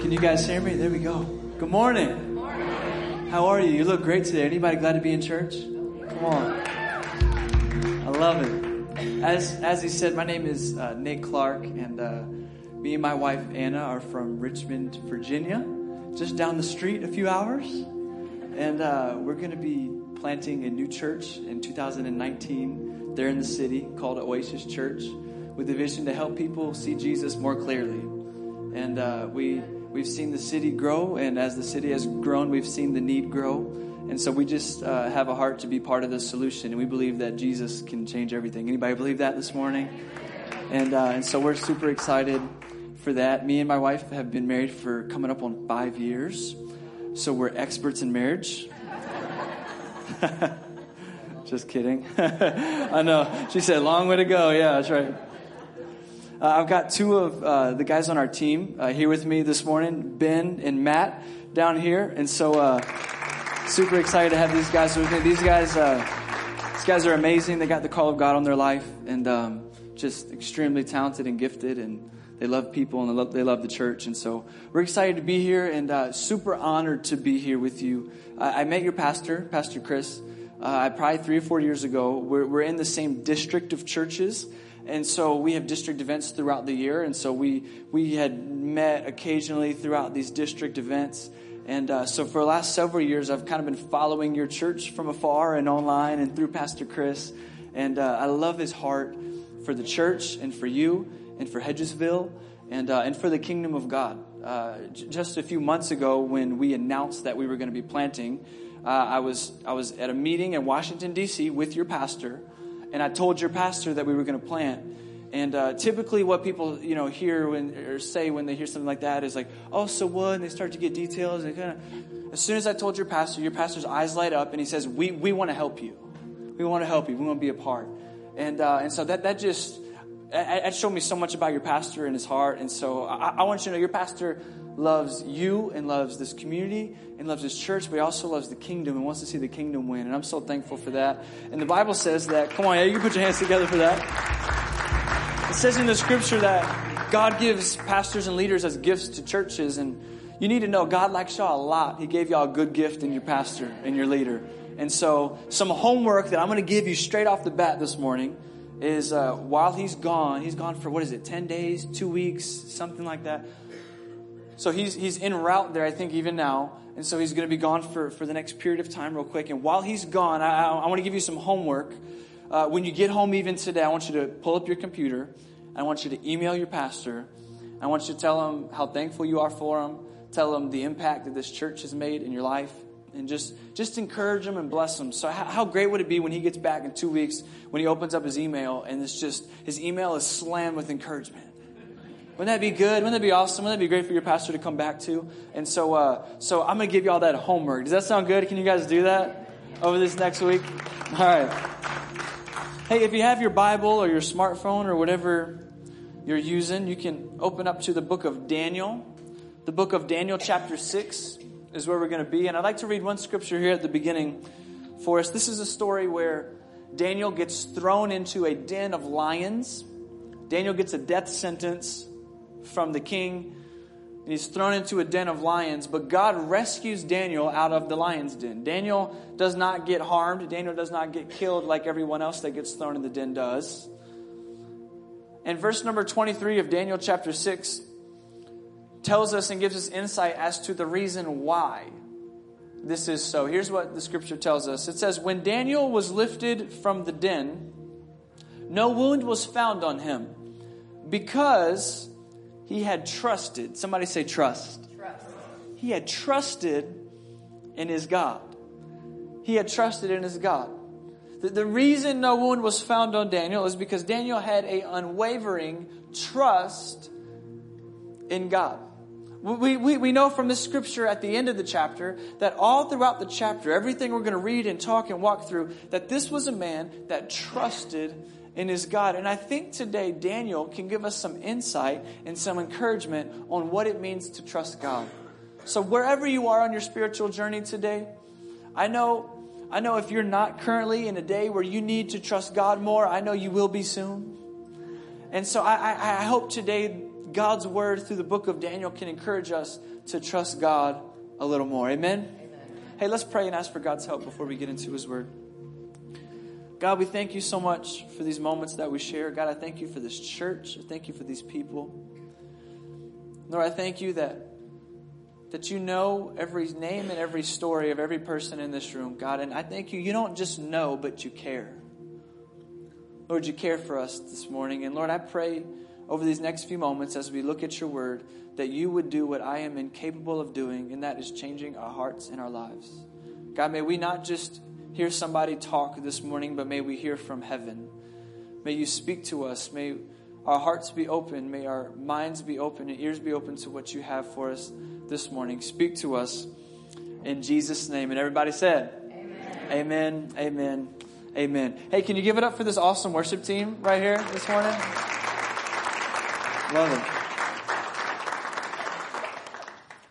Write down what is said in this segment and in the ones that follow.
Can you guys hear me? There we go. Good morning. How are you? You look great today. Anybody glad to be in church? Come on. I love it. As as he said, my name is uh, Clark, and uh, me and my wife Anna are from Richmond, Virginia, just down the street a few hours, and uh, we're going to be planting a new church in 2019 there in the city called Oasis Church, with the vision to help people see Jesus more clearly. And uh, we we've seen the city grow, and as the city has grown, we've seen the need grow. And so we just uh, have a heart to be part of the solution, and we believe that Jesus can change everything. Anybody believe that this morning? And uh, and so we're super excited for that. Me and my wife have been married for coming up on five years, so we're experts in marriage. Just kidding. I know. She said, long way to go. Yeah, that's right. Uh, I've got two of uh, the guys on our team uh, here with me this morning, Ben and Matt down here. And so, uh, super excited to have these guys with me. These guys, uh, these guys are amazing. They got the call of God on their life and um, just extremely talented and gifted. And they love people and they love, they love the church. And so, we're excited to be here and uh, super honored to be here with you. I met your pastor, Pastor Chris, probably three or four years ago. We're, we're in the same district of churches. And so we have district events throughout the year. And so we, we had met occasionally throughout these district events. And uh, so for the last several years, I've kind of been following your church from afar and online and through Pastor Chris. And uh, I love his heart for the church and for you and for Hedgesville and, uh, and for the kingdom of God. Uh, j- just a few months ago, when we announced that we were going to be planting, uh, I, was, I was at a meeting in Washington, D.C. with your pastor and I told your pastor that we were going to plant. And uh, typically, what people you know hear when or say when they hear something like that is like, "Oh, so what?" And they start to get details. And kind of, as soon as I told your pastor, your pastor's eyes light up, and he says, "We we want to help you. We want to help you. We want to be a part." And uh, and so that that just that showed me so much about your pastor and his heart. And so I, I want you to know your pastor loves you and loves this community and loves his church, but he also loves the kingdom and wants to see the kingdom win. And I'm so thankful for that. And the Bible says that, come on, yeah, you can put your hands together for that. It says in the scripture that God gives pastors and leaders as gifts to churches. And you need to know God likes y'all a lot. He gave y'all a good gift in your pastor and your leader. And so, some homework that I'm going to give you straight off the bat this morning is uh, while he's gone, he's gone for what is it, 10 days, two weeks, something like that. So he's, he's en route there, I think, even now. And so he's going to be gone for, for the next period of time, real quick. And while he's gone, I, I, I want to give you some homework. Uh, when you get home, even today, I want you to pull up your computer. I want you to email your pastor. I want you to tell him how thankful you are for him. Tell him the impact that this church has made in your life. And just, just encourage him and bless him. So, how, how great would it be when he gets back in two weeks, when he opens up his email, and it's just, his email is slammed with encouragement? Wouldn't that be good? Wouldn't that be awesome? Wouldn't that be great for your pastor to come back to? And so, uh, so I'm to give you all that homework. Does that sound good? Can you guys do that over this next week? All right. Hey, if you have your Bible or your smartphone or whatever you're using, you can open up to the book of Daniel. The book of Daniel, chapter 6, is where we're going to be. And I'd like to read one scripture here at the beginning for us. This is a story where Daniel gets thrown into a den of lions. Daniel gets a death sentence from the king. And he's thrown into a den of lions, but God rescues Daniel out of the lion's den. Daniel does not get harmed. Daniel does not get killed like everyone else that gets thrown in the den does. And verse number 23 of Daniel chapter 6 tells us and gives us insight as to the reason why this is so. Here's what the scripture tells us it says, When Daniel was lifted from the den, no wound was found on him because he had trusted. Somebody say trust. trust. He had trusted in his God. He had trusted in his God. The, the reason no wound was found on Daniel is because Daniel had a unwavering trust in God. We, we, we know from this scripture at the end of the chapter that all throughout the chapter, everything we're going to read and talk and walk through, that this was a man that trusted in his God. And I think today Daniel can give us some insight and some encouragement on what it means to trust God. So wherever you are on your spiritual journey today, I know I know if you're not currently in a day where you need to trust God more, I know you will be soon. And so I, I, I hope today God's word through the book of Daniel can encourage us to trust God a little more. Amen? Amen? Hey, let's pray and ask for God's help before we get into his word. God, we thank you so much for these moments that we share. God, I thank you for this church. I thank you for these people. Lord, I thank you that that you know every name and every story of every person in this room, God. And I thank you, you don't just know, but you care. Lord, you care for us this morning. And Lord, I pray over these next few moments as we look at your word that you would do what I am incapable of doing, and that is changing our hearts and our lives. God, may we not just hear somebody talk this morning, but may we hear from heaven. May you speak to us. May our hearts be open. May our minds be open and ears be open to what you have for us this morning. Speak to us in Jesus' name. And everybody said, Amen. Amen. Amen. Amen. Hey, can you give it up for this awesome worship team right here this morning? Love it.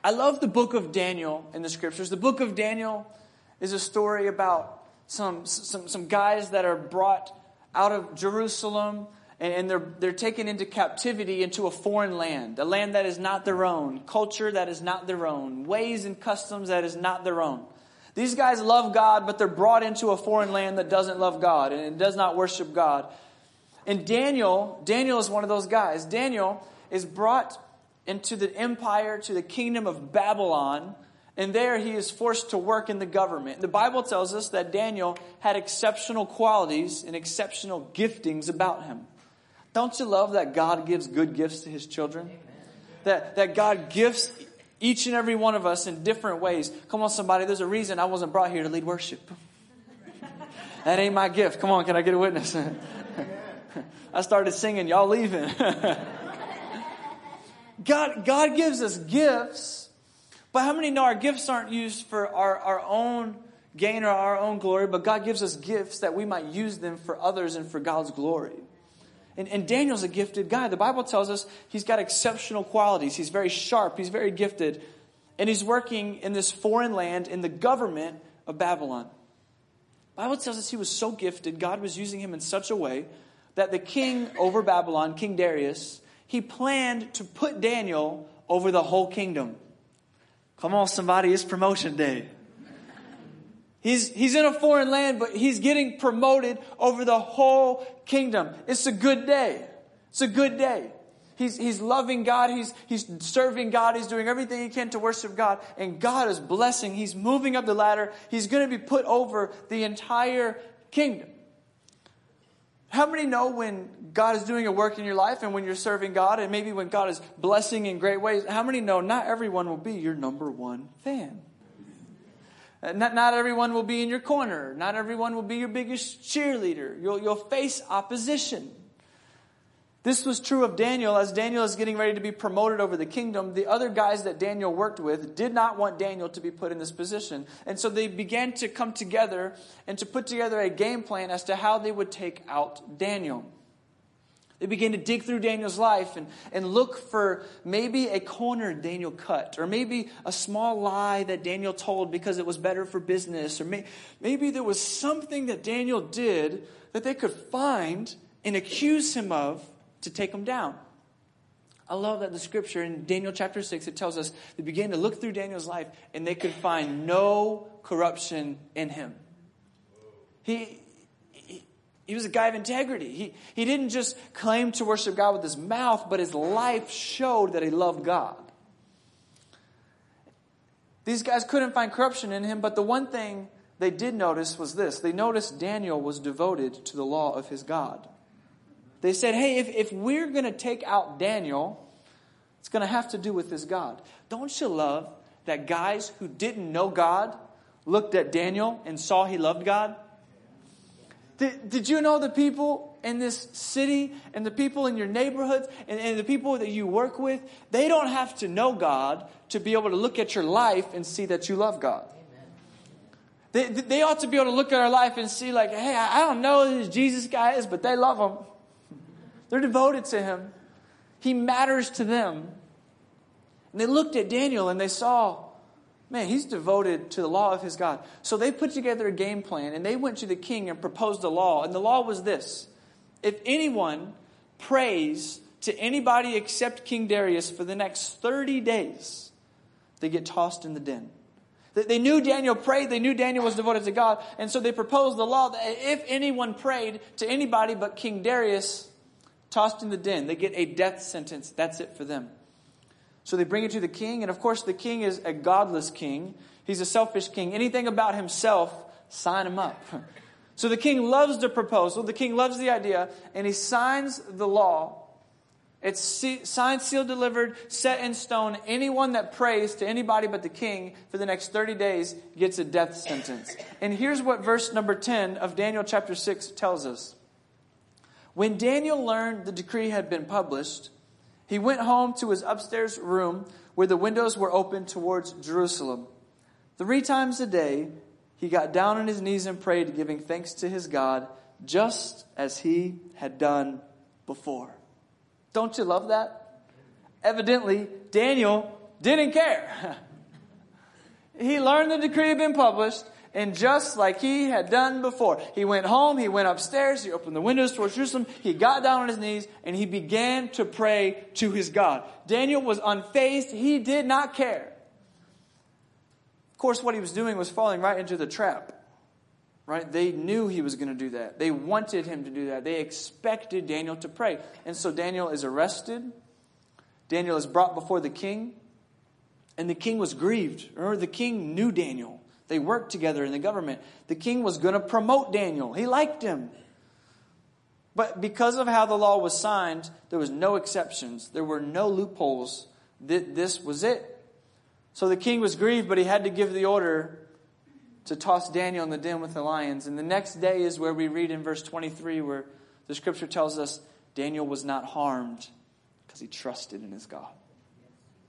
I love the book of Daniel in the scriptures. The book of Daniel is a story about some, some, some guys that are brought out of Jerusalem and, they're, they're taken into captivity into a foreign land, a land that is not their own, culture that is not their own, ways and customs that is not their own. These guys love God, but they're brought into a foreign land that doesn't love God and does not worship God. And Daniel, Daniel is one of those guys. Daniel is brought into the empire, to the kingdom of Babylon, and there he is forced to work in the government. The Bible tells us that Daniel had exceptional qualities and exceptional giftings about him. Don't you love that God gives good gifts to his children? That, that God gifts each and every one of us in different ways. Come on, somebody, there's a reason I wasn't brought here to lead worship. that ain't my gift. Come on, can I get a witness? I started singing, y'all leaving. God, God gives us gifts but how many know our gifts aren't used for our, our own gain or our own glory, but God gives us gifts that we might use them for others and for God's glory? And, and Daniel's a gifted guy. The Bible tells us he's got exceptional qualities. He's very sharp, he's very gifted, and he's working in this foreign land in the government of Babylon. The Bible tells us he was so gifted, God was using him in such a way that the king over Babylon, King Darius, he planned to put Daniel over the whole kingdom. Come on, somebody, it's promotion day. He's, he's in a foreign land, but he's getting promoted over the whole kingdom. It's a good day. It's a good day. He's, he's loving God. He's, he's serving God. He's doing everything he can to worship God. And God is blessing. He's moving up the ladder. He's going to be put over the entire kingdom. How many know when God is doing a work in your life and when you're serving God and maybe when God is blessing in great ways? How many know not everyone will be your number one fan? Uh, not, not everyone will be in your corner. Not everyone will be your biggest cheerleader. You'll, you'll face opposition. This was true of Daniel as Daniel is getting ready to be promoted over the kingdom. The other guys that Daniel worked with did not want Daniel to be put in this position. And so they began to come together and to put together a game plan as to how they would take out Daniel. They began to dig through Daniel's life and, and look for maybe a corner Daniel cut, or maybe a small lie that Daniel told because it was better for business, or may, maybe there was something that Daniel did that they could find and accuse him of to take them down. I love that the scripture in Daniel chapter 6, it tells us they began to look through Daniel's life and they could find no corruption in him. He, he, he was a guy of integrity. He, he didn't just claim to worship God with his mouth, but his life showed that he loved God. These guys couldn't find corruption in him, but the one thing they did notice was this they noticed Daniel was devoted to the law of his God. They said, hey, if, if we're going to take out Daniel, it's going to have to do with this God. Don't you love that guys who didn't know God looked at Daniel and saw he loved God? Did, did you know the people in this city and the people in your neighborhoods and, and the people that you work with? They don't have to know God to be able to look at your life and see that you love God. They, they ought to be able to look at our life and see, like, hey, I don't know who this Jesus guy is, but they love him. They're devoted to him. He matters to them. And they looked at Daniel and they saw, man, he's devoted to the law of his God. So they put together a game plan and they went to the king and proposed a law. And the law was this if anyone prays to anybody except King Darius for the next 30 days, they get tossed in the den. They knew Daniel prayed, they knew Daniel was devoted to God, and so they proposed the law that if anyone prayed to anybody but King Darius, tossed in the den, they get a death sentence. That's it for them. So they bring it to the king, and of course, the king is a godless king. He's a selfish king. Anything about himself, sign him up. So the king loves the proposal, the king loves the idea, and he signs the law. It's signed, sealed, delivered, set in stone. Anyone that prays to anybody but the king for the next 30 days gets a death sentence. And here's what verse number 10 of Daniel chapter 6 tells us. When Daniel learned the decree had been published, he went home to his upstairs room where the windows were open towards Jerusalem. Three times a day, he got down on his knees and prayed, giving thanks to his God, just as he had done before. Don't you love that? Evidently, Daniel didn't care. he learned the decree had been published, and just like he had done before, he went home, he went upstairs, he opened the windows towards Jerusalem, he got down on his knees, and he began to pray to his God. Daniel was unfazed, he did not care. Of course, what he was doing was falling right into the trap. Right? They knew he was going to do that. They wanted him to do that. They expected Daniel to pray. And so Daniel is arrested. Daniel is brought before the king. And the king was grieved. Remember, the king knew Daniel. They worked together in the government. The king was going to promote Daniel. He liked him. But because of how the law was signed, there was no exceptions. There were no loopholes. This was it. So the king was grieved, but he had to give the order to toss Daniel in the den with the lions. And the next day is where we read in verse 23 where the scripture tells us Daniel was not harmed because he trusted in his God.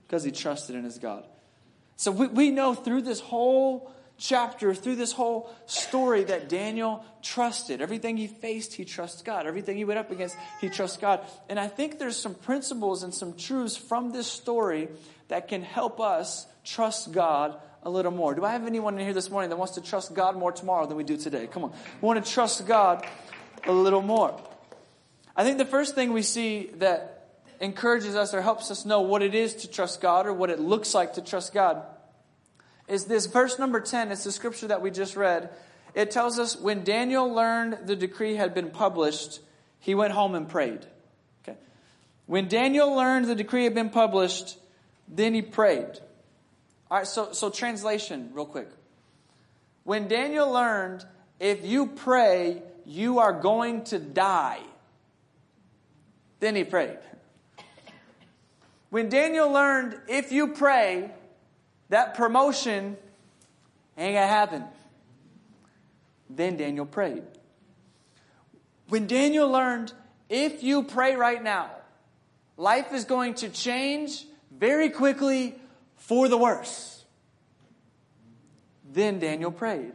Because he trusted in his God. So we, we know through this whole chapter, through this whole story, that Daniel trusted. Everything he faced, he trusts God. Everything he went up against, he trusts God. And I think there's some principles and some truths from this story that can help us trust God a little more. Do I have anyone in here this morning that wants to trust God more tomorrow than we do today? Come on. We want to trust God a little more. I think the first thing we see that encourages us or helps us know what it is to trust God or what it looks like to trust God is this verse number 10. It's the scripture that we just read. It tells us when Daniel learned the decree had been published, he went home and prayed. Okay. When Daniel learned the decree had been published, then he prayed. All right, so, so translation, real quick. When Daniel learned, if you pray, you are going to die, then he prayed. When Daniel learned, if you pray, that promotion ain't gonna happen, then Daniel prayed. When Daniel learned, if you pray right now, life is going to change very quickly for the worse. Then Daniel prayed.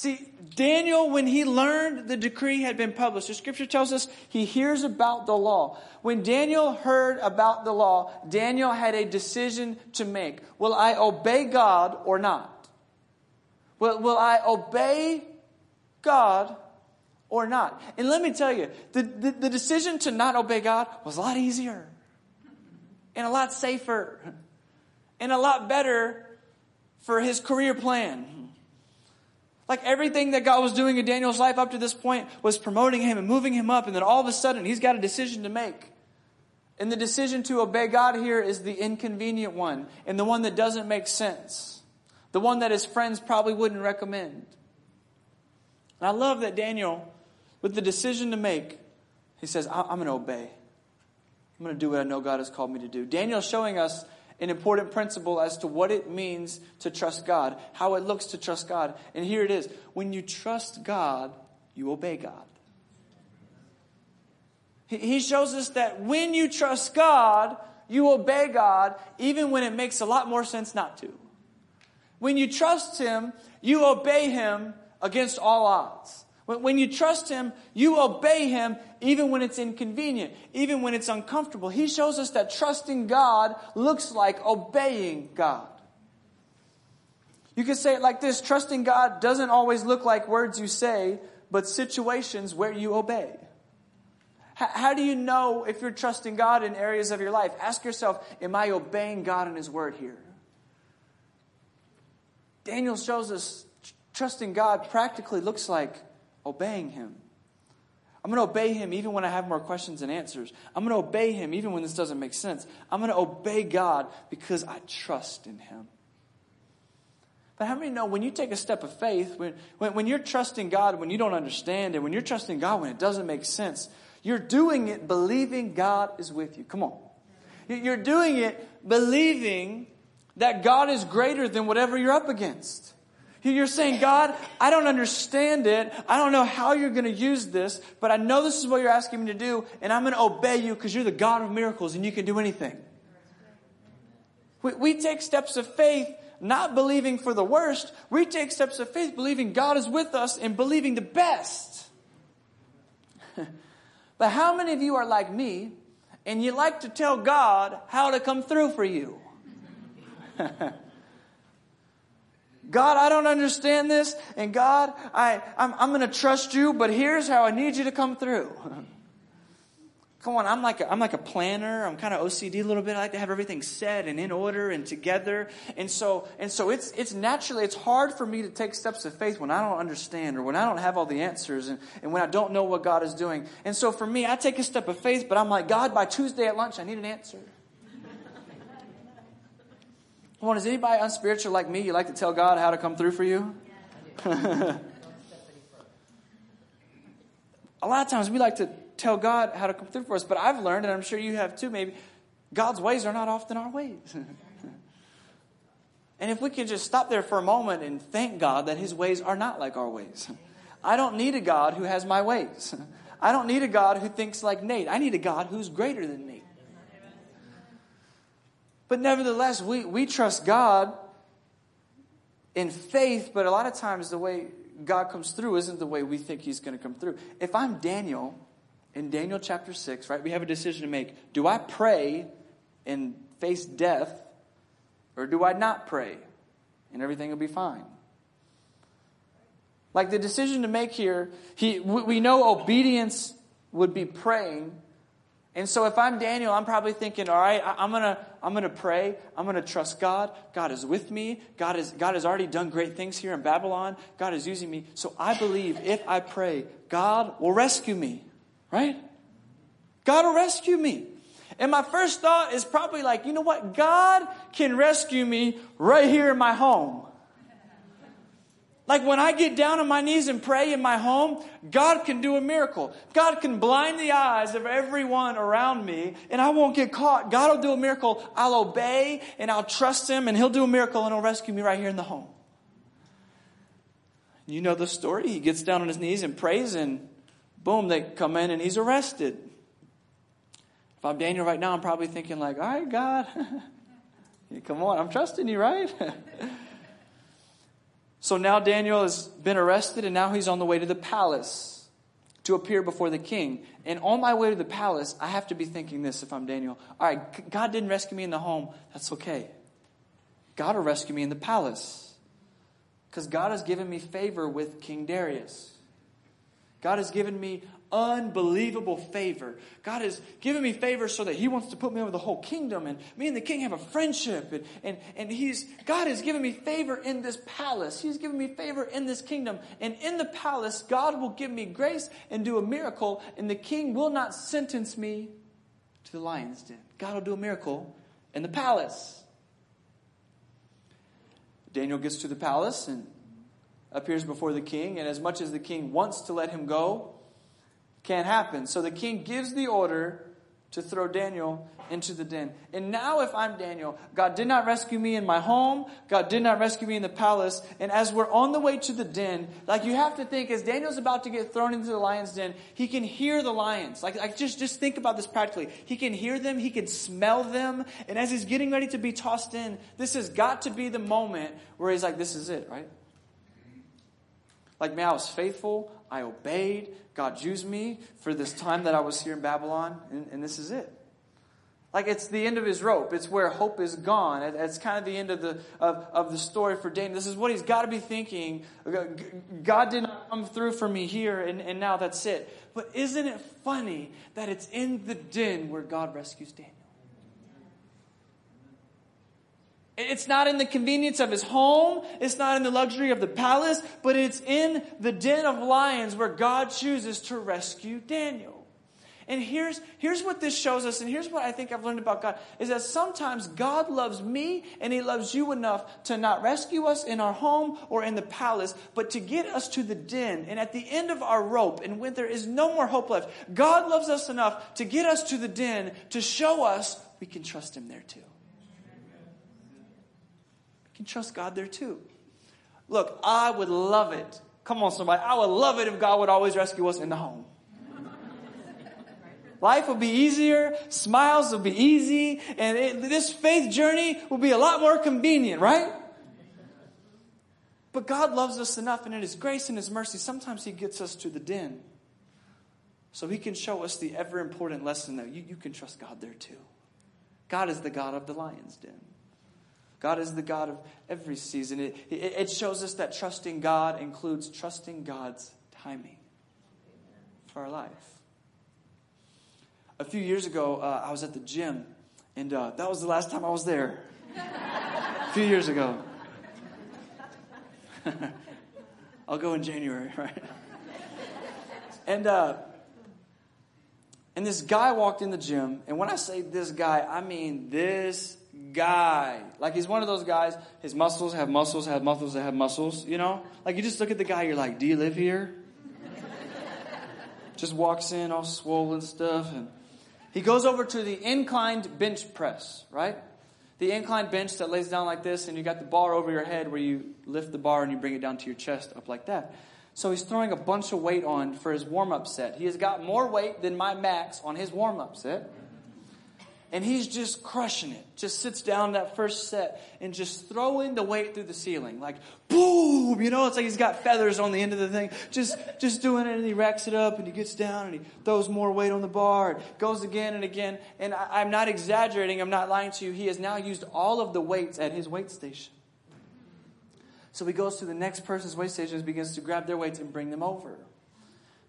See, Daniel, when he learned the decree had been published, the scripture tells us he hears about the law. When Daniel heard about the law, Daniel had a decision to make. Will I obey God or not? Will, will I obey God or not? And let me tell you, the, the, the decision to not obey God was a lot easier and a lot safer and a lot better for his career plan. Like everything that God was doing in Daniel's life up to this point was promoting him and moving him up, and then all of a sudden he's got a decision to make. And the decision to obey God here is the inconvenient one, and the one that doesn't make sense. The one that his friends probably wouldn't recommend. And I love that Daniel, with the decision to make, he says, I'm going to obey. I'm going to do what I know God has called me to do. Daniel's showing us an important principle as to what it means to trust God, how it looks to trust God. And here it is. When you trust God, you obey God. He shows us that when you trust God, you obey God, even when it makes a lot more sense not to. When you trust Him, you obey Him against all odds. But when you trust Him, you obey Him even when it's inconvenient, even when it's uncomfortable. He shows us that trusting God looks like obeying God. You can say it like this trusting God doesn't always look like words you say, but situations where you obey. How, how do you know if you're trusting God in areas of your life? Ask yourself, am I obeying God and His word here? Daniel shows us trusting God practically looks like obeying Him. I'm going to obey Him even when I have more questions and answers. I'm going to obey Him even when this doesn't make sense. I'm going to obey God because I trust in Him. But how many know when you take a step of faith, when, when, when, you're trusting God when you don't understand it, when you're trusting God when it doesn't make sense, you're doing it believing God is with you. Come on. You're doing it believing that God is greater than whatever you're up against. You're saying, God, I don't understand it. I don't know how you're going to use this, but I know this is what you're asking me to do, and I'm going to obey you because you're the God of miracles and you can do anything. We, we take steps of faith not believing for the worst. We take steps of faith believing God is with us and believing the best. but how many of you are like me and you like to tell God how to come through for you? God, I don't understand this, and God, I, I'm, I'm going to trust you, but here's how I need you to come through. Come on, I'm like a, I'm like a planner. I'm kind of OCD a little bit. I like to have everything set and in order and together. And so and so it's it's naturally it's hard for me to take steps of faith when I don't understand or when I don't have all the answers and, and when I don't know what God is doing. And so for me, I take a step of faith, but I'm like, God, by Tuesday at lunch, I need an answer. Come on, is anybody unspiritual like me? You like to tell God how to come through for you? a lot of times we like to tell God how to come through for us. But I've learned, and I'm sure you have too, maybe, God's ways are not often our ways. and if we could just stop there for a moment and thank God that His ways are not like our ways. I don't need a God who has my ways. I don't need a God who thinks like Nate. I need a God who's greater than Nate. But nevertheless, we, we trust God in faith, but a lot of times the way God comes through isn't the way we think He's going to come through. If I'm Daniel, in Daniel chapter 6, right, we have a decision to make. Do I pray and face death, or do I not pray and everything will be fine? Like the decision to make here, he, we know obedience would be praying. And so if I'm Daniel, I'm probably thinking, all right, I'm going to I'm going to pray. I'm going to trust God. God is with me. God, is, God has already done great things here in Babylon. God is using me. So I believe if I pray, God will rescue me. Right? God will rescue me. And my first thought is probably like, you know what? God can rescue me right here in my home. Like when I get down on my knees and pray in my home, God can do a miracle. God can blind the eyes of everyone around me and I won't get caught. God will do a miracle. I'll obey and I'll trust Him and He'll do a miracle and He'll rescue me right here in the home. You know the story. He gets down on his knees and prays and boom, they come in and he's arrested. If I'm Daniel right now, I'm probably thinking like, all right, God, come on, I'm trusting you, right? so now Daniel has been arrested and now he's on the way to the palace to appear before the king. And on my way to the palace, I have to be thinking this if I'm Daniel. All right, God didn't rescue me in the home. That's okay. God will rescue me in the palace. Because God has given me favor with King Darius. God has given me unbelievable favor. God has given me favor so that He wants to put me over the whole kingdom, and me and the king have a friendship. And, and, and He's God has given me favor in this palace. He's given me favor in this kingdom. And in the palace, God will give me grace and do a miracle, and the king will not sentence me to the lion's den. God will do a miracle in the palace. Daniel gets to the palace and appears before the king, and as much as the king wants to let him go, can't happen. So the king gives the order to throw Daniel into the den. And now, if I'm Daniel, God did not rescue me in my home. God did not rescue me in the palace. And as we're on the way to the den, like you have to think, as Daniel's about to get thrown into the lion's den, he can hear the lions. Like, like just, just think about this practically. He can hear them. He can smell them. And as he's getting ready to be tossed in, this has got to be the moment where he's like, this is it, right? Like, man, I was faithful. I obeyed. God used me for this time that I was here in Babylon, and, and this is it. Like it's the end of his rope. It's where hope is gone. It's kind of the end of the, of, of the story for Daniel. This is what he's got to be thinking. God did not come through for me here, and, and now that's it. But isn't it funny that it's in the den where God rescues Daniel? It's not in the convenience of his home. It's not in the luxury of the palace, but it's in the den of lions where God chooses to rescue Daniel. And here's, here's what this shows us, and here's what I think I've learned about God, is that sometimes God loves me and He loves you enough to not rescue us in our home or in the palace, but to get us to the den. And at the end of our rope, and when there is no more hope left, God loves us enough to get us to the den to show us we can trust Him there too. Can trust God there too. Look, I would love it. Come on, somebody. I would love it if God would always rescue us in the home. Life would be easier, smiles would be easy, and it, this faith journey would be a lot more convenient, right? But God loves us enough, and in His grace and His mercy, sometimes He gets us to the den. So He can show us the ever important lesson that you, you can trust God there too. God is the God of the lion's den. God is the God of every season. It, it, shows us that trusting God includes trusting God's timing for our life a few years ago, uh, I was at the gym, and uh, that was the last time I was there. a few years ago. I'll go in January, right? and uh, and this guy walked in the gym, and when I say this guy, I mean this guy. Like he's one of those guys. His muscles have muscles, have muscles that have muscles. You know, like you just look at the guy, you're like, "Do you live here?" just walks in all swollen stuff, and he goes over to the inclined bench press, right? The inclined bench that lays down like this, and you got the bar over your head where you lift the bar and you bring it down to your chest, up like that. So he's throwing a bunch of weight on for his warm up set. He has got more weight than my max on his warm up set and he's just crushing it. Just sits down that first set and just throwing the weight through the ceiling. Like, boom! You know, it's like he's got feathers on the end of the thing. Just, just doing it and he racks it up and he gets down and he throws more weight on the bar. And goes again and again. And I, I'm not exaggerating. I'm not lying to you. He has now used all of the weights at his weight station. So he goes to the next person's weight station and begins to grab their weights and bring them over.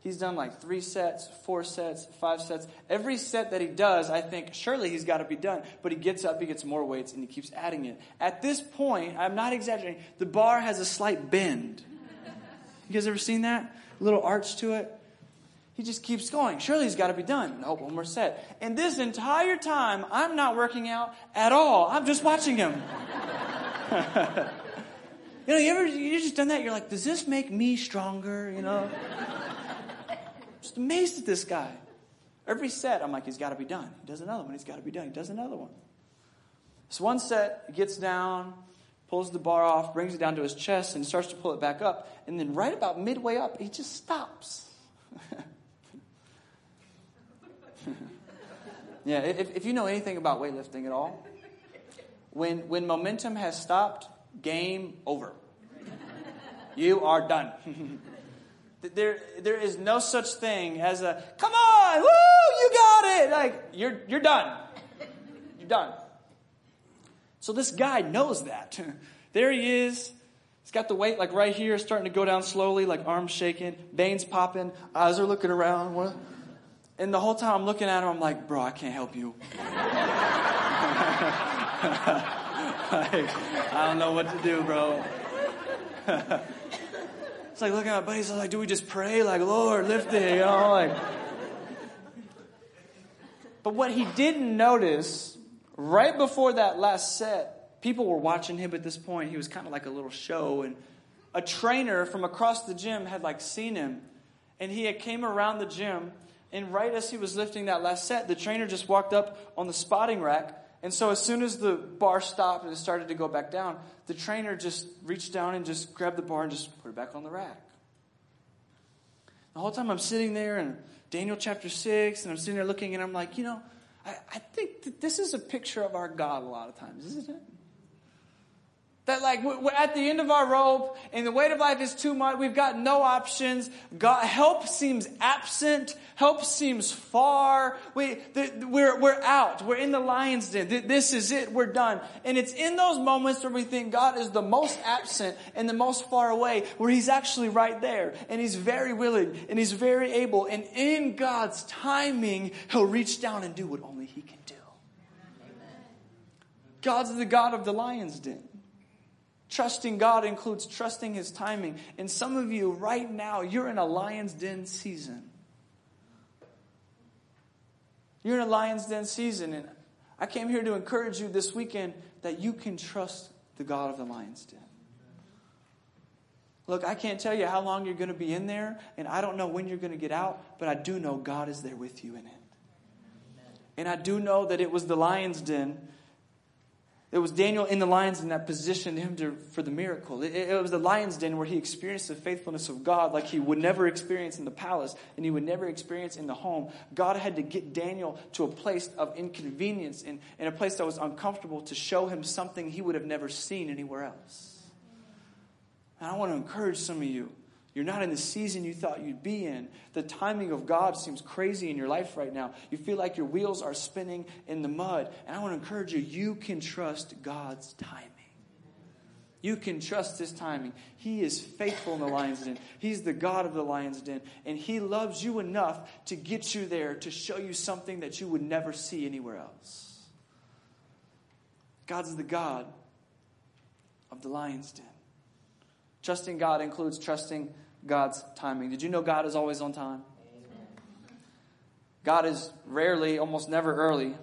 He's done like three sets, four sets, five sets. Every set that he does, I think, surely he's got to be done. But he gets up, he gets more weights, and he keeps adding it. At this point, I'm not exaggerating, the bar has a slight bend. You guys ever seen that? A little arch to it? He just keeps going. Surely he's got to be done. No, one more set. And this entire time, I'm not working out at all. I'm just watching him. you know, you ever you just done that? You're like, does this make me stronger? You know? Just amazed at this guy. Every set, I'm like, he's got to be done. He does another one. He's got to be done. He does another one. So one set, he gets down, pulls the bar off, brings it down to his chest, and starts to pull it back up. And then, right about midway up, he just stops. yeah, if, if you know anything about weightlifting at all, when, when momentum has stopped, game over. You are done. There, there is no such thing as a, come on, woo, you got it. Like, you're, you're done. You're done. So this guy knows that. there he is. He's got the weight like right here, starting to go down slowly, like arms shaking, veins popping, eyes are looking around. And the whole time I'm looking at him, I'm like, bro, I can't help you. like, I don't know what to do, bro. It's like looking at my buddies, like, do we just pray? Like, Lord, lift it, you know, like. But what he didn't notice, right before that last set, people were watching him at this point. He was kind of like a little show, and a trainer from across the gym had like seen him, and he had came around the gym, and right as he was lifting that last set, the trainer just walked up on the spotting rack and so as soon as the bar stopped and it started to go back down, the trainer just reached down and just grabbed the bar and just put it back on the rack. The whole time I'm sitting there in Daniel chapter 6, and I'm sitting there looking, and I'm like, you know, I, I think that this is a picture of our God a lot of times, isn't it? That like we're at the end of our rope and the weight of life is too much. We've got no options. God, help seems absent. Help seems far. We, the, we're, we're out. We're in the lion's den. This is it. We're done. And it's in those moments where we think God is the most absent and the most far away where he's actually right there and he's very willing and he's very able. And in God's timing, he'll reach down and do what only he can do. God's the God of the lion's den. Trusting God includes trusting His timing. And some of you right now, you're in a lion's den season. You're in a lion's den season. And I came here to encourage you this weekend that you can trust the God of the lion's den. Look, I can't tell you how long you're going to be in there, and I don't know when you're going to get out, but I do know God is there with you in it. And I do know that it was the lion's den it was Daniel in the lion's den that positioned him to, for the miracle. It, it, was the lion's den where he experienced the faithfulness of God like he would never experience in the palace and he would never experience in the home. God had to get Daniel to a place of inconvenience and, and a place that was uncomfortable to show him something he would have never seen anywhere else. And I want to encourage some of you you're not in the season you thought you'd be in. The timing of God seems crazy in your life right now. You feel like your wheels are spinning in the mud. And I want to encourage you you can trust God's timing. You can trust His timing. He is faithful in the lion's den. He's the God of the lion's den. And He loves you enough to get you there to show you something that you would never see anywhere else. God's the God of the lion's den. Trusting God includes trusting God's timing. Did you know God is always on time? God is rarely, almost never early.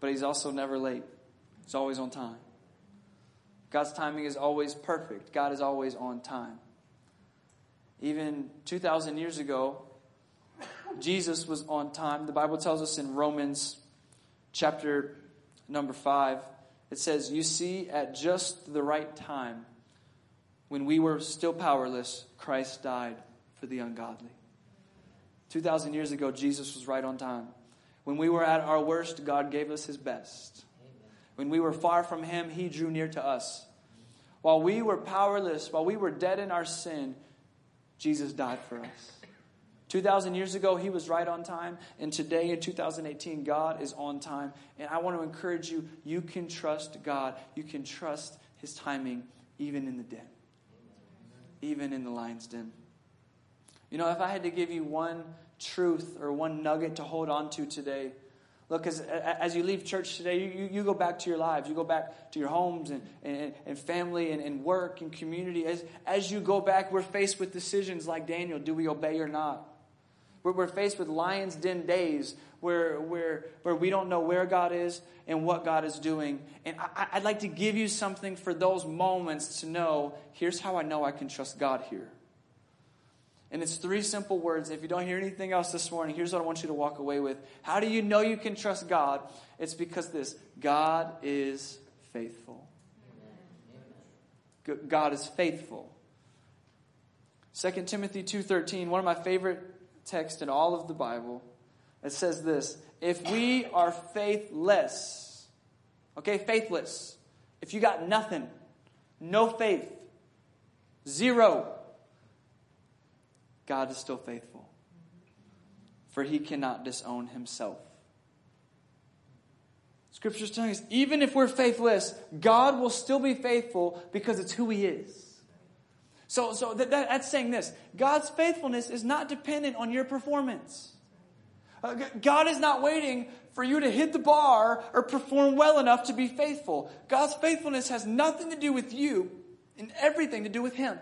but He's also never late. He's always on time. God's timing is always perfect. God is always on time. Even 2,000 years ago, Jesus was on time. The Bible tells us in Romans chapter number 5 it says, You see, at just the right time, when we were still powerless, Christ died for the ungodly. 2,000 years ago, Jesus was right on time. When we were at our worst, God gave us his best. When we were far from him, he drew near to us. While we were powerless, while we were dead in our sin, Jesus died for us. 2,000 years ago, he was right on time. And today in 2018, God is on time. And I want to encourage you you can trust God. You can trust his timing even in the den, even in the lion's den. You know, if I had to give you one truth or one nugget to hold on to today, look, as, as you leave church today, you, you go back to your lives. You go back to your homes and, and, and family and, and work and community. As, as you go back, we're faced with decisions like Daniel do we obey or not? We're, faced with lion's den days where, where, where we don't know where God is and what God is doing. And I, I'd like to give you something for those moments to know here's how I know I can trust God here. And it's three simple words. If you don't hear anything else this morning, here's what I want you to walk away with. How do you know you can trust God? It's because this God is faithful. God is faithful. 2 Timothy 2:13, one of my favorite text in all of the Bible. It says this If we are faithless, okay, faithless, if you got nothing, no faith, zero, God is still faithful. For he cannot disown himself. Scripture's telling us even if we're faithless, God will still be faithful because it's who he is. So, so that, that, that's saying this God's faithfulness is not dependent on your performance. Uh, God is not waiting for you to hit the bar or perform well enough to be faithful. God's faithfulness has nothing to do with you and everything to do with Him.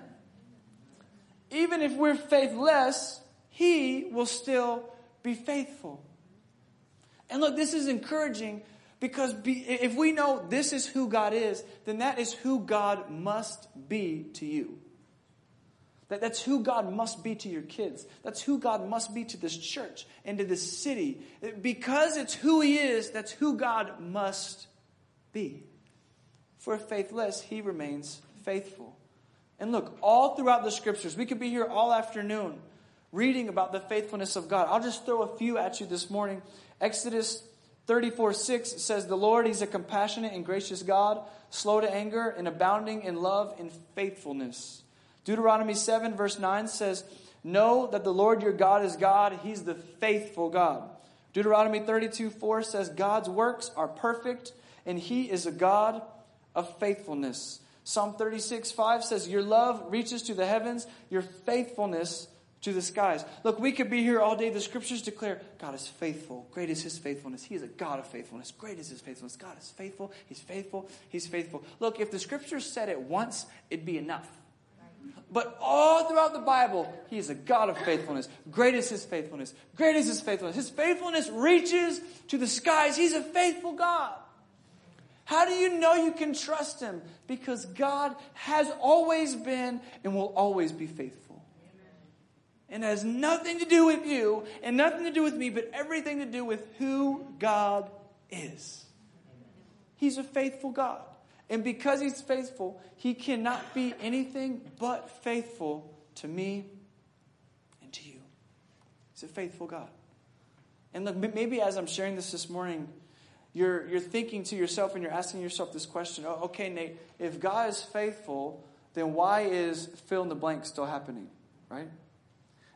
Even if we're faithless, He will still be faithful. And look, this is encouraging because be, if we know this is who God is, then that is who God must be to you. That, that's who God must be to your kids. That's who God must be to this church and to this city. Because it's who He is, that's who God must be. For faithless, He remains faithful. And look, all throughout the scriptures, we could be here all afternoon reading about the faithfulness of God. I'll just throw a few at you this morning. Exodus 34 6 says, The Lord, He's a compassionate and gracious God, slow to anger and abounding in love and faithfulness. Deuteronomy 7, verse 9 says, Know that the Lord your God is God, He's the faithful God. Deuteronomy 32 4 says, God's works are perfect, and He is a God of faithfulness. Psalm 36 5 says, Your love reaches to the heavens, your faithfulness to the skies. Look, we could be here all day. The scriptures declare God is faithful. Great is his faithfulness. He is a God of faithfulness. Great is his faithfulness. God is faithful. He's faithful. He's faithful. Look, if the scriptures said it once, it'd be enough. But all throughout the Bible, he is a God of faithfulness. Great is his faithfulness. Great is his faithfulness. His faithfulness reaches to the skies. He's a faithful God. How do you know you can trust him? Because God has always been and will always be faithful and has nothing to do with you and nothing to do with me, but everything to do with who God is. He's a faithful God. And because He's faithful, He cannot be anything but faithful to me and to you. He's a faithful God. And look, maybe as I'm sharing this this morning, you're, you're thinking to yourself and you're asking yourself this question oh, okay, Nate, if God is faithful, then why is fill in the blank still happening, right?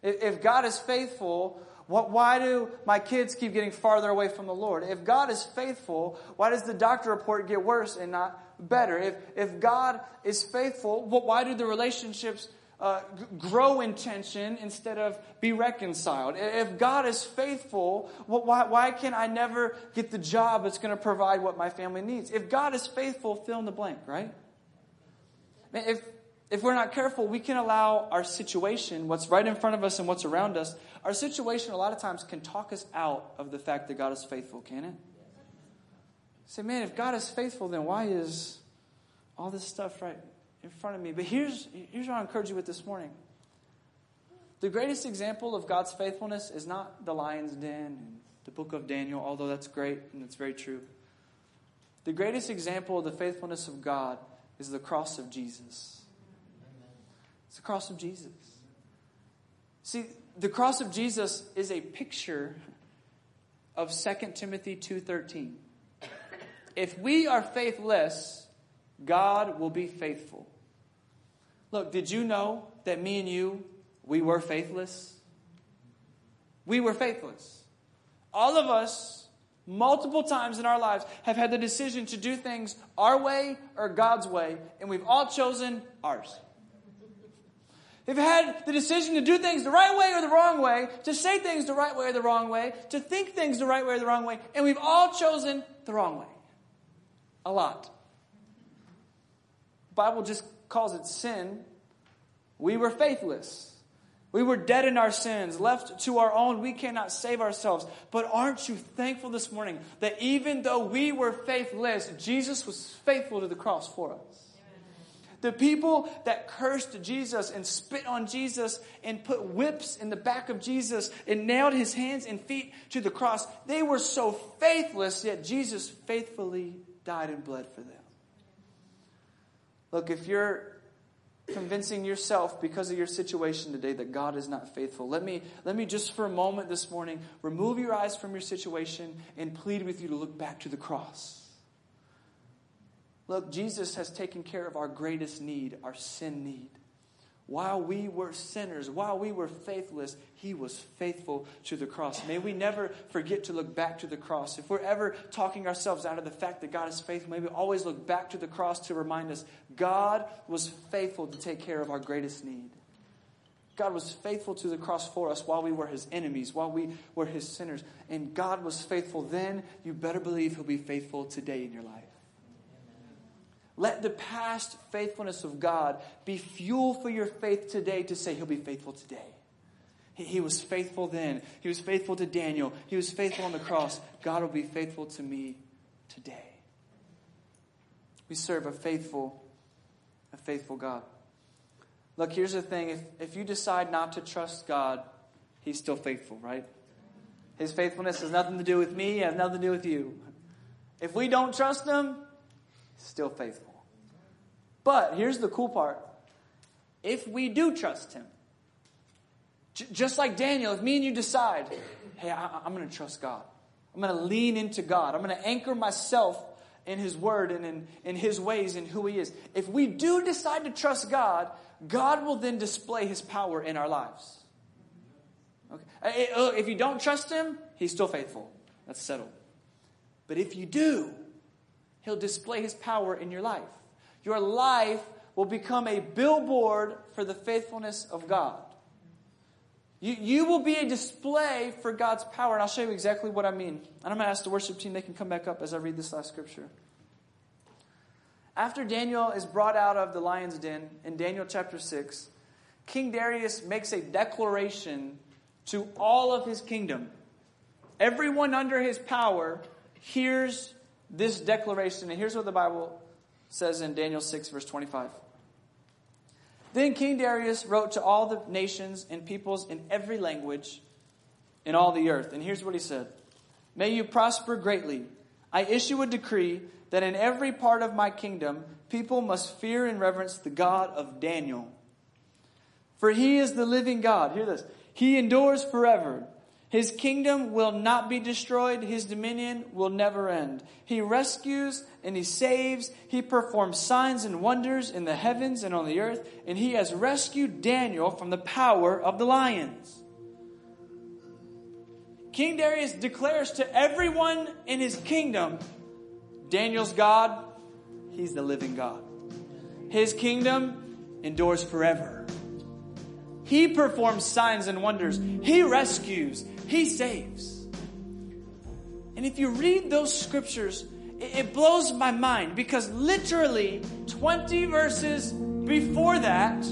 If God is faithful, what, why do my kids keep getting farther away from the Lord? If God is faithful, why does the doctor report get worse and not better? If, if God is faithful, why do the relationships uh, grow in tension instead of be reconciled? If God is faithful, why, why can I never get the job that's going to provide what my family needs? If God is faithful, fill in the blank, right? If, if we're not careful, we can allow our situation, what's right in front of us and what's around us, our situation a lot of times can talk us out of the fact that God is faithful, can it? Say, man, if God is faithful, then why is all this stuff right in front of me? But here's, here's what I encourage you with this morning. The greatest example of God's faithfulness is not the lion's den and the book of Daniel, although that's great and it's very true. The greatest example of the faithfulness of God is the cross of Jesus. It's the cross of Jesus. See, the cross of Jesus is a picture of 2 Timothy 2:13. If we are faithless, God will be faithful. Look, did you know that me and you we were faithless? We were faithless. All of us multiple times in our lives have had the decision to do things our way or God's way, and we've all chosen ours. They've had the decision to do things the right way or the wrong way, to say things the right way or the wrong way, to think things the right way or the wrong way, and we've all chosen the wrong way. A lot. The Bible just calls it sin. We were faithless. We were dead in our sins, left to our own. We cannot save ourselves. But aren't you thankful this morning that even though we were faithless, Jesus was faithful to the cross for us? The people that cursed Jesus and spit on Jesus and put whips in the back of Jesus and nailed his hands and feet to the cross, they were so faithless, yet Jesus faithfully died and bled for them. Look, if you're convincing yourself because of your situation today that God is not faithful, let me, let me just for a moment this morning remove your eyes from your situation and plead with you to look back to the cross. Look, Jesus has taken care of our greatest need, our sin need. While we were sinners, while we were faithless, He was faithful to the cross. May we never forget to look back to the cross. If we're ever talking ourselves out of the fact that God is faithful, may we always look back to the cross to remind us God was faithful to take care of our greatest need. God was faithful to the cross for us while we were His enemies, while we were His sinners. And God was faithful then. You better believe He'll be faithful today in your life. Let the past faithfulness of God be fuel for your faith today to say He'll be faithful today. He, he was faithful then. He was faithful to Daniel. He was faithful on the cross. God will be faithful to me today. We serve a faithful, a faithful God. Look, here's the thing. If, if you decide not to trust God, He's still faithful, right? His faithfulness has nothing to do with me, has nothing to do with you. If we don't trust Him, still faithful. But here's the cool part if we do trust him, j- just like Daniel, if me and you decide, hey, I- am going to trust God, I'm I'm going to lean into God. I'm going to anchor myself in His Word and in, in His ways and who He is. If we do decide to trust God, God will then display His power in our lives. Okay. If you don't trust Him, He's still faithful. That's settled. But if you do, He'll display His power in your life. Your life will become a billboard for the faithfulness of God. You, you will be a display for God's power. And I'll show you exactly what I mean. And I'm going to ask the worship team, they can come back up as I read this last scripture. After Daniel is brought out of the lion's den in Daniel chapter 6, King Darius makes a declaration to all of his kingdom. Everyone under his power hears this declaration. And here's what the Bible says in Daniel 6, verse 25. Then King Darius wrote to all the nations and peoples in every language in all the earth. And here's what he said May you prosper greatly. I issue a decree that in every part of my kingdom, people must fear and reverence the God of Daniel. For he is the living God. Hear this. He endures forever. His kingdom will not be destroyed. His dominion will never end. He rescues and he saves. He performs signs and wonders in the heavens and on the earth. And he has rescued Daniel from the power of the lions. King Darius declares to everyone in his kingdom Daniel's God, he's the living God. His kingdom endures forever. He performs signs and wonders. He rescues. He saves. And if you read those scriptures, it blows my mind because literally 20 verses before that,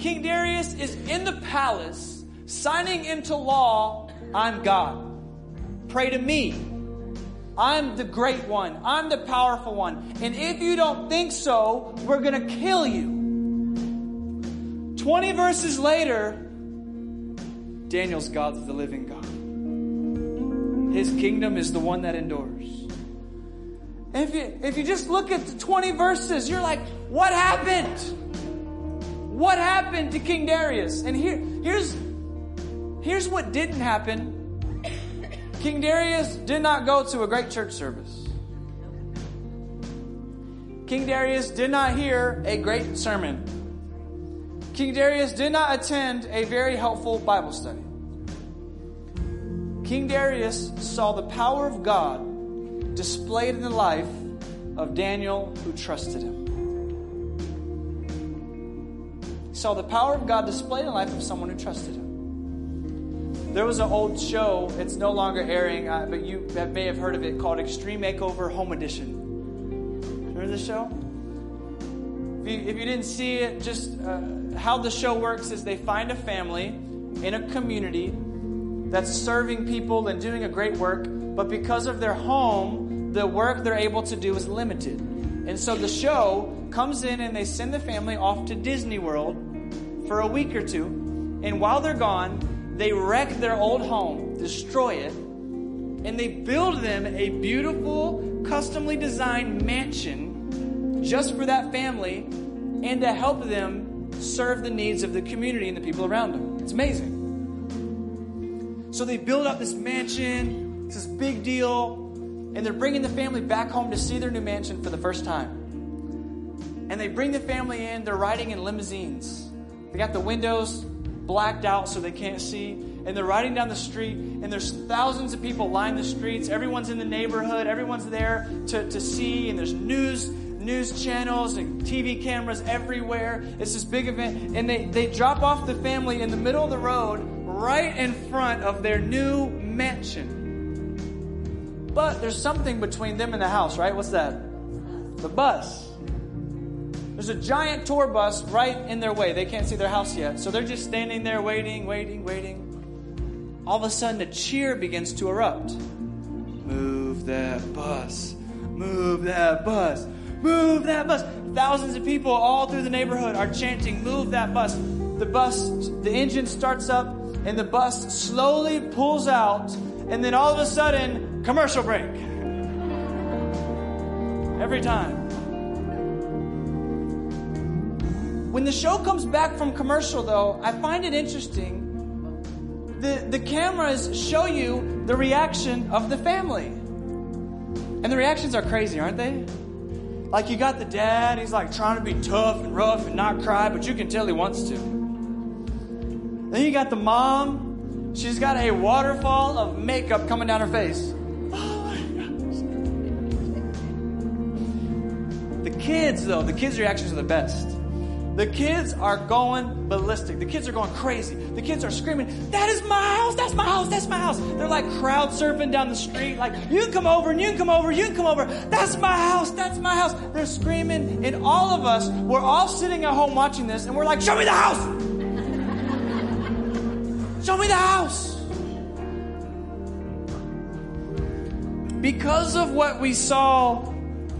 King Darius is in the palace signing into law, I'm God. Pray to me. I'm the great one. I'm the powerful one. And if you don't think so, we're going to kill you. 20 verses later, Daniel's God God's the living God. His kingdom is the one that endures. If you, if you just look at the 20 verses, you're like, what happened? What happened to King Darius? And here, here's, here's what didn't happen. King Darius did not go to a great church service. King Darius did not hear a great sermon. King Darius did not attend a very helpful Bible study. King Darius saw the power of God displayed in the life of Daniel who trusted him. He saw the power of God displayed in the life of someone who trusted him. There was an old show, it's no longer airing, uh, but you may have heard of it, called Extreme Makeover Home Edition. Remember the show? If you, if you didn't see it, just uh, how the show works is they find a family in a community that's serving people and doing a great work, but because of their home, the work they're able to do is limited. And so the show comes in and they send the family off to Disney World for a week or two. And while they're gone, they wreck their old home, destroy it, and they build them a beautiful, customly designed mansion just for that family and to help them serve the needs of the community and the people around them. It's amazing. So they build up this mansion, it's this big deal, and they're bringing the family back home to see their new mansion for the first time. And they bring the family in, they're riding in limousines. They got the windows blacked out so they can't see. And they're riding down the street, and there's thousands of people lining the streets. Everyone's in the neighborhood, everyone's there to, to see, and there's news news channels and TV cameras everywhere. It's this big event. And they, they drop off the family in the middle of the road right in front of their new mansion. But there's something between them and the house, right? What's that? The bus. There's a giant tour bus right in their way. They can't see their house yet. So they're just standing there waiting, waiting, waiting. All of a sudden, a cheer begins to erupt. Move that bus. Move that bus. Move that bus. Thousands of people all through the neighborhood are chanting, Move that bus. The bus, the engine starts up, and the bus slowly pulls out, and then all of a sudden, commercial break. Every time. When the show comes back from commercial, though, I find it interesting the, the cameras show you the reaction of the family. And the reactions are crazy, aren't they? Like you got the dad, he's like trying to be tough and rough and not cry, but you can tell he wants to. Then you got the mom, she's got a waterfall of makeup coming down her face. Oh. The kids, though, the kids' reactions are the best. The kids are going ballistic. The kids are going crazy. The kids are screaming, That is my house, that's my house, that's my house. They're like crowd surfing down the street, like, You can come over and you can come over, you can come over. That's my house, that's my house. They're screaming, and all of us, we're all sitting at home watching this, and we're like, Show me the house! Show me the house! Because of what we saw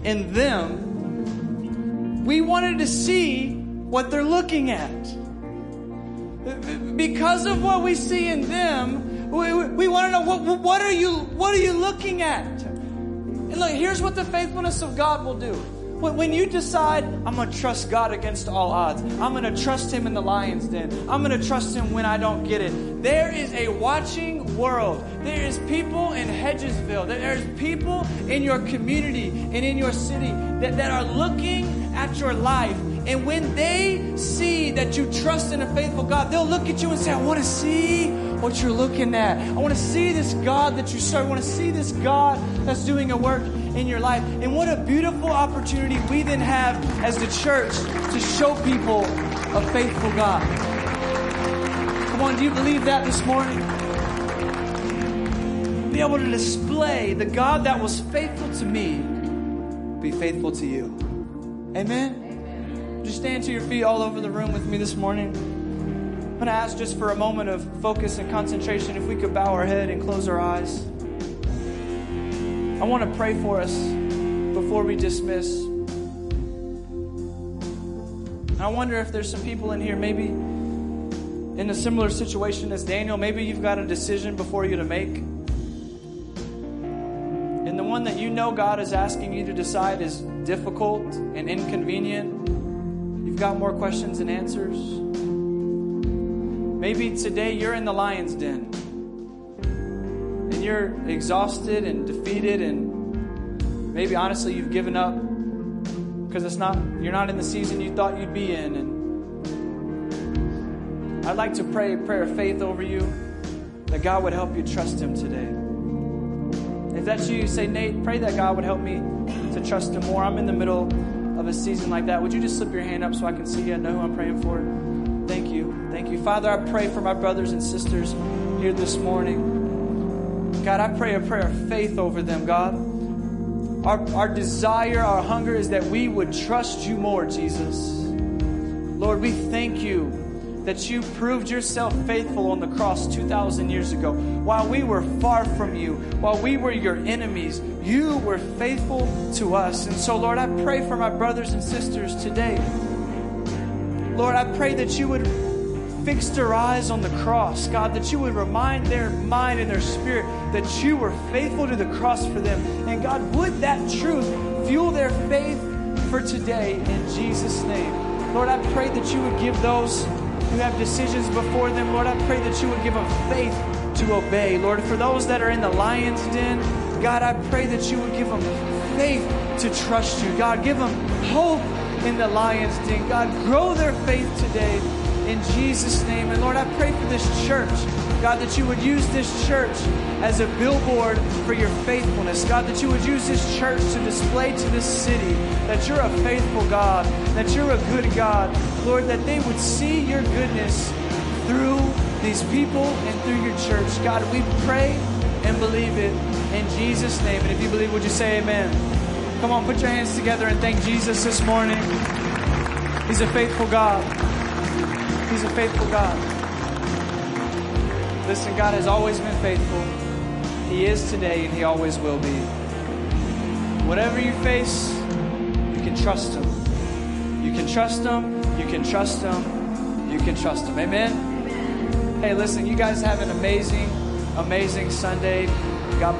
in them, we wanted to see what they're looking at. Because of what we see in them, we, we want to know what, what are you what are you looking at? And look, here's what the faithfulness of God will do. When you decide, I'm going to trust God against all odds, I'm going to trust Him in the lion's den, I'm going to trust Him when I don't get it. There is a watching world. There is people in Hedgesville, there's people in your community and in your city that, that are looking at your life and when they see that you trust in a faithful God, they'll look at you and say, I want to see what you're looking at. I want to see this God that you serve. I want to see this God that's doing a work in your life. And what a beautiful opportunity we then have as the church to show people a faithful God. Come on, do you believe that this morning? Be able to display the God that was faithful to me, be faithful to you. Amen. Just stand to your feet all over the room with me this morning. I'm going to ask just for a moment of focus and concentration if we could bow our head and close our eyes. I want to pray for us before we dismiss. I wonder if there's some people in here, maybe in a similar situation as Daniel. Maybe you've got a decision before you to make. And the one that you know God is asking you to decide is difficult and inconvenient you've got more questions than answers. Maybe today you're in the lion's den and you're exhausted and defeated and maybe honestly you've given up because it's not you're not in the season you thought you'd be in and I'd like to pray a prayer of faith over you that God would help you trust him today. If that's you, say Nate, pray that God would help me to trust him more. I'm in the middle of a season like that, would you just slip your hand up so I can see you and know who I'm praying for? Thank you. Thank you. Father, I pray for my brothers and sisters here this morning. God, I pray a prayer of faith over them, God. Our, our desire, our hunger is that we would trust you more, Jesus. Lord, we thank you that you proved yourself faithful on the cross 2,000 years ago. While we were far from you, while we were your enemies, you were faithful to us. And so, Lord, I pray for my brothers and sisters today. Lord, I pray that you would fix their eyes on the cross, God, that you would remind their mind and their spirit that you were faithful to the cross for them. And God, would that truth fuel their faith for today in Jesus' name. Lord, I pray that you would give those who have decisions before them, Lord, I pray that you would give them faith to obey. Lord, for those that are in the lion's den, God, I pray that you would give them faith to trust you. God, give them hope in the lion's den. God, grow their faith today in Jesus' name. And Lord, I pray for this church, God, that you would use this church as a billboard for your faithfulness. God, that you would use this church to display to this city that you're a faithful God, that you're a good God. Lord, that they would see your goodness through these people and through your church. God, we pray and believe it in Jesus' name. And if you believe, would you say amen? Come on, put your hands together and thank Jesus this morning. He's a faithful God. He's a faithful God. Listen, God has always been faithful. He is today and He always will be. Whatever you face, you can trust Him. You can trust Him. You can trust Him. You can trust Him. Amen? Hey, listen, you guys have an amazing, amazing Sunday. God bless.